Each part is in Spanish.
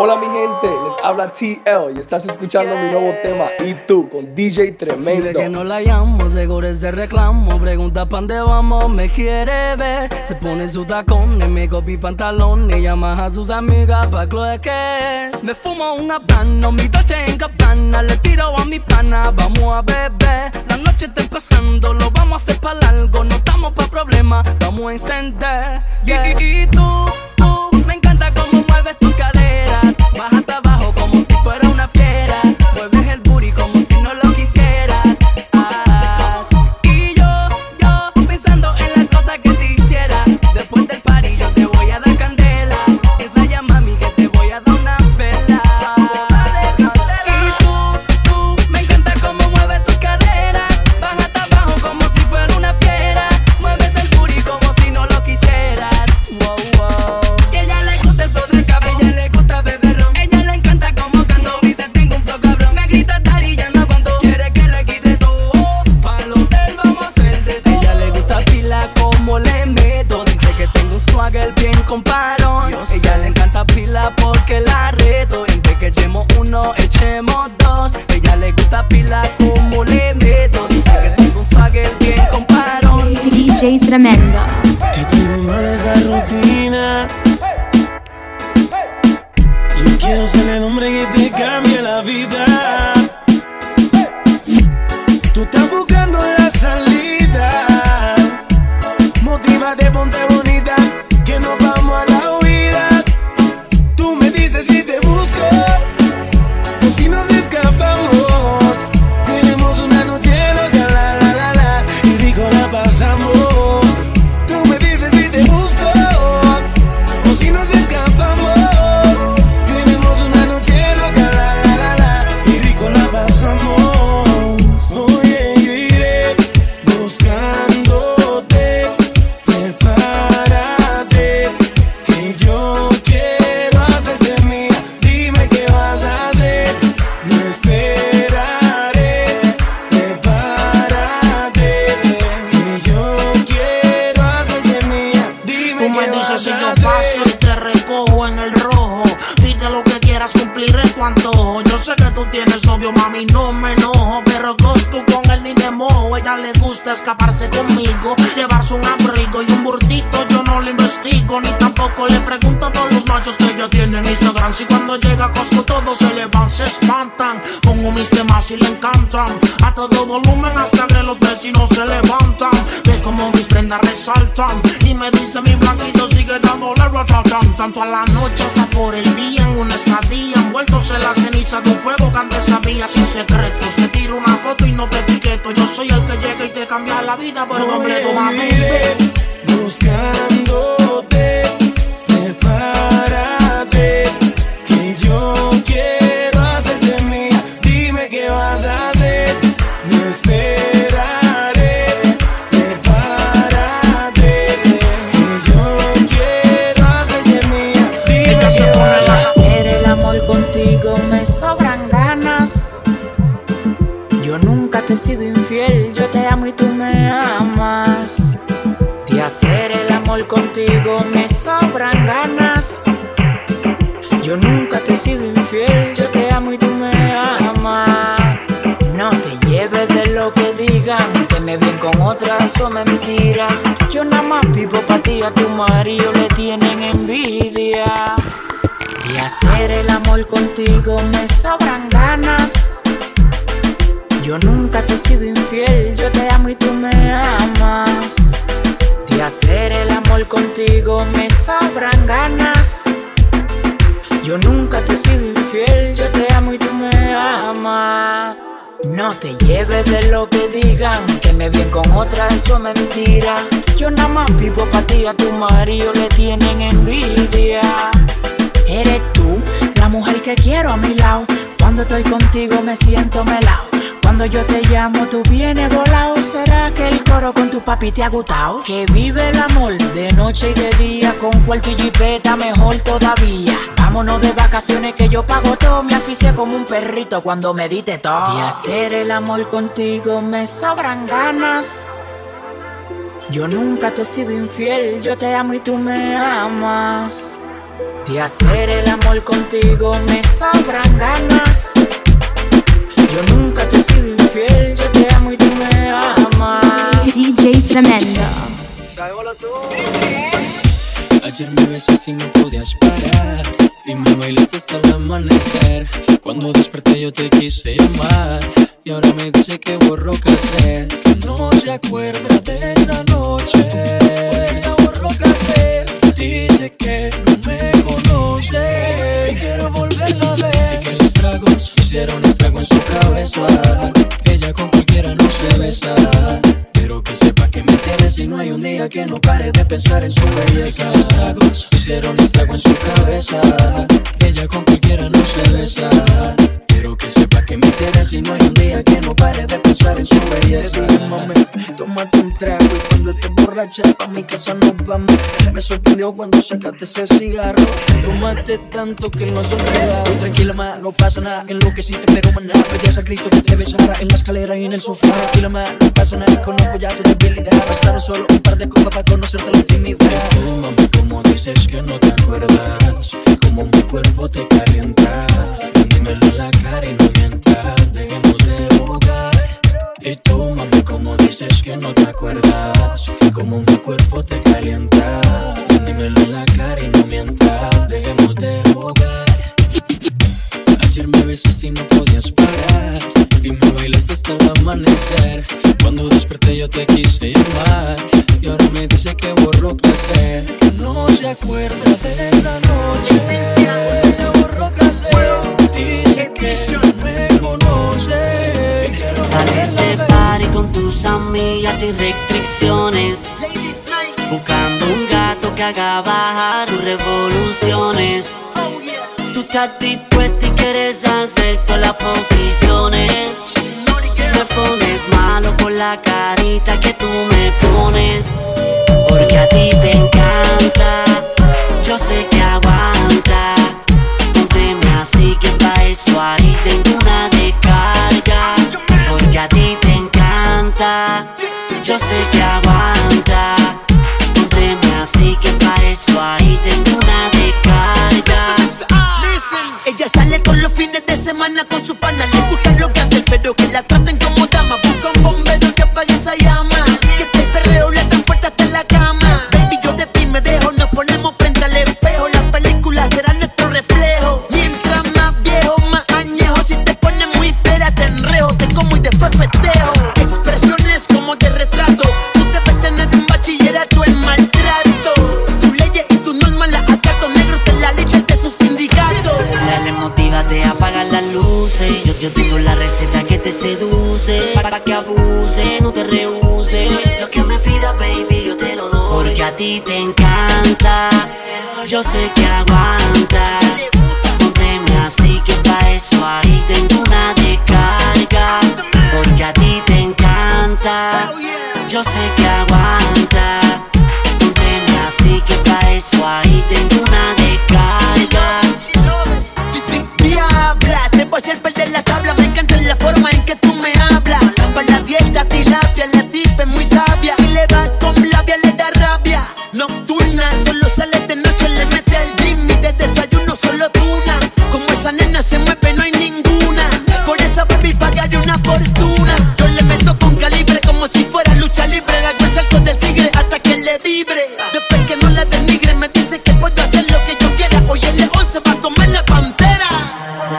Hola mi gente, les habla TL y estás escuchando mi nuevo tema Y tú con DJ Tremendo. Si que no la llamo, seguro es de reclamo. Pregunta pa' dónde vamos, me quiere ver. Se pone su tacón, me copy pantalón y llama a sus amigas pa' lo que es. Me fumo una plana, mi toche en capana. Le tiro a mi pana, vamos a beber. La noche está empezando, lo vamos a hacer pa' largo. No estamos pa' problemas, vamos a encender. Tremendo. Te tiene mal esa rutina. Yo quiero ser el hombre que te cambie la vida. Ella le gusta escaparse conmigo, llevarse un abrigo y un burtito. Yo no le investigo, ni tampoco le pregunto a todos los machos que ella tiene en Instagram. Si cuando llega a Costco todos se le van, se espantan. Pongo mis temas y le encantan. A todo volumen hasta que los vecinos se levantan. Ve como mis prendas resaltan. Y me dice mi blanquito sigue dándole ratatán. Tanto a la noche hasta por el día en una estadía. Envueltos en la ceniza de un fuego que antes sin secretos. Soy el que llega y te cambia la vida por completo, mami. Iré buscándote, prepárate, que yo quiero hacerte mía. Dime qué vas a hacer, no esperaré. Prepárate, que yo quiero hacerte mía. Dime qué vas a hacer el amor contigo me sobran ganas. Yo nunca te he sido infiel, contigo me sobran ganas. Yo nunca te he sido infiel, yo te amo y tú me amas. No te lleves de lo que digan, que me ven con otra, eso es mentira. Yo nada más vivo para ti, a tu marido le tienen envidia. De hacer el amor contigo me sobran ganas. Yo nunca te he sido infiel, yo te amo y tú me amas. Hacer el amor contigo me sobran ganas. Yo nunca te he sido infiel, yo te amo y tú me amas. No te lleves de lo que digan, que me ven con otra, eso es mentira. Yo nada más vivo para ti, a tu marido le tienen envidia. Eres tú, la mujer que quiero a mi lado. Cuando estoy contigo me siento melao. Cuando yo te llamo, tú vienes volado. ¿Será que el coro con tu papi te ha gustado? Que vive el amor de noche y de día. Con cuarto y jipeta, mejor todavía. Vámonos de vacaciones que yo pago todo. Me aficié como un perrito cuando me diste todo. Y hacer el amor contigo me sobran ganas. Yo nunca te he sido infiel, yo te amo y tú me amas. De hacer el amor contigo me sobran ganas. Yo nunca te he sido infiel, yo te amo y tú me amas. DJ Tremendo. Ayer me besaste y no podías parar Y me bailaste hasta el amanecer. Cuando desperté yo te quise llamar Y ahora me dice que borró cassette. Que no se acuerda de esa noche. Ya borró cassette Dice que no me conoce. Quiero volverla a ver. Y que los tragos hicieron estrago en su cabeza Ella con cualquiera no se besa Quiero que sepa que me interesa y no hay un día que no pare de pensar en su belleza. Los tragos hicieron estrago en su cabeza. Ella con cualquiera no se besa. Quiero que sepa que me interesa y no hay un día que no pare de pensar en su belleza. Mami, tómate un trago y cuando estés borracha pa' mi casa nos vamos. Me sorprendió cuando sacaste ese cigarro. Tomaste tanto que no has olvidado. Tranquila, ma, no pasa nada. En lo que sí te pero maná. Pedías a grito que te besara en la escalera y en el sofá. Tranquila, ma, no pasa nada. Conozco ya tu debilidad. Bastaron solo un par de copas para conocerte la intimidad. Tú, mami, como dices que no te acuerdas. Como mi cuerpo te calienta. Dímelo en la cara y no mientas. Dejemos de jugar. Y tú, mami, como dices que no te acuerdas. Como mi cuerpo te calienta. Dímelo en la cara y no mientas. Dejemos de jugar. Ayer me besaste y no podías parar Y me bailaste hasta el amanecer Cuando desperté yo te quise llamar Y ahora me dice que borró Que no se acuerda de esa noche haga bajar tus revoluciones. Tú estás dispuesta y quieres hacer todas las posiciones. Me pones malo por la carita que tú me pones. Porque a ti te encanta. Yo sé que aguanta. Pónteme así que pa' eso ahí tengo una descarga. Porque a ti te encanta. Yo sé que aguanta. Semana con su pana. Le gustan los grandes, pero que la traten Para que abuse, no te rehúse. Lo que me pida, baby, yo te lo doy. Porque a ti te encanta. Yo sé que aguanta.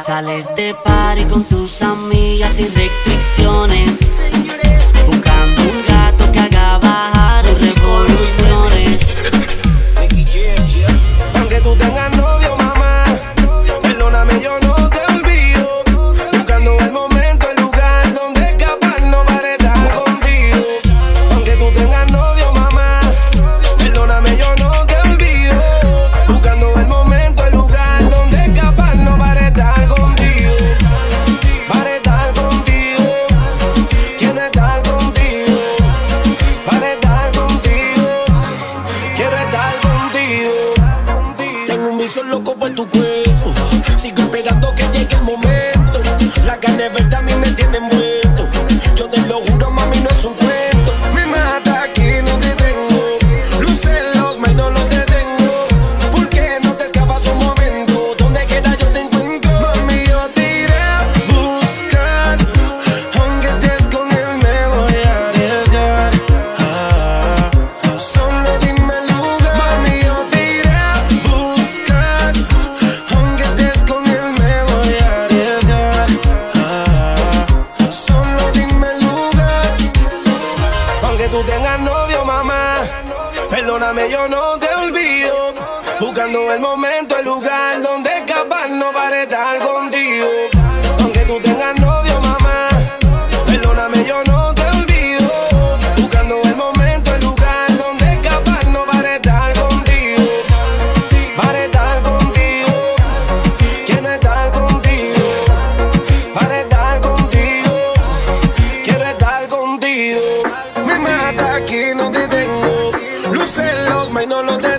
Sales de party con tus amigas sin restricciones. Buscando un gato que haga bajar tus revoluciones. Sigo esperando que llegue el momento. La carne de verdad a mí me tiene para estar contigo. Aunque tú tengas novio, mamá, perdóname, yo no te olvido. Buscando el momento, el lugar donde escapar no para estar contigo. Para estar contigo, quiero estar contigo. Para estar contigo, quiero estar contigo. Me mata que no te tengo. Luces los y no detengo.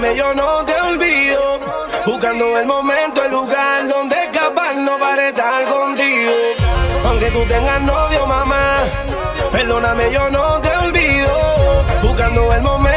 Perdóname, yo no te olvido. Buscando el momento, el lugar donde escapar no para estar contigo. Aunque tú tengas novio, mamá, perdóname, yo no te olvido. Buscando el momento,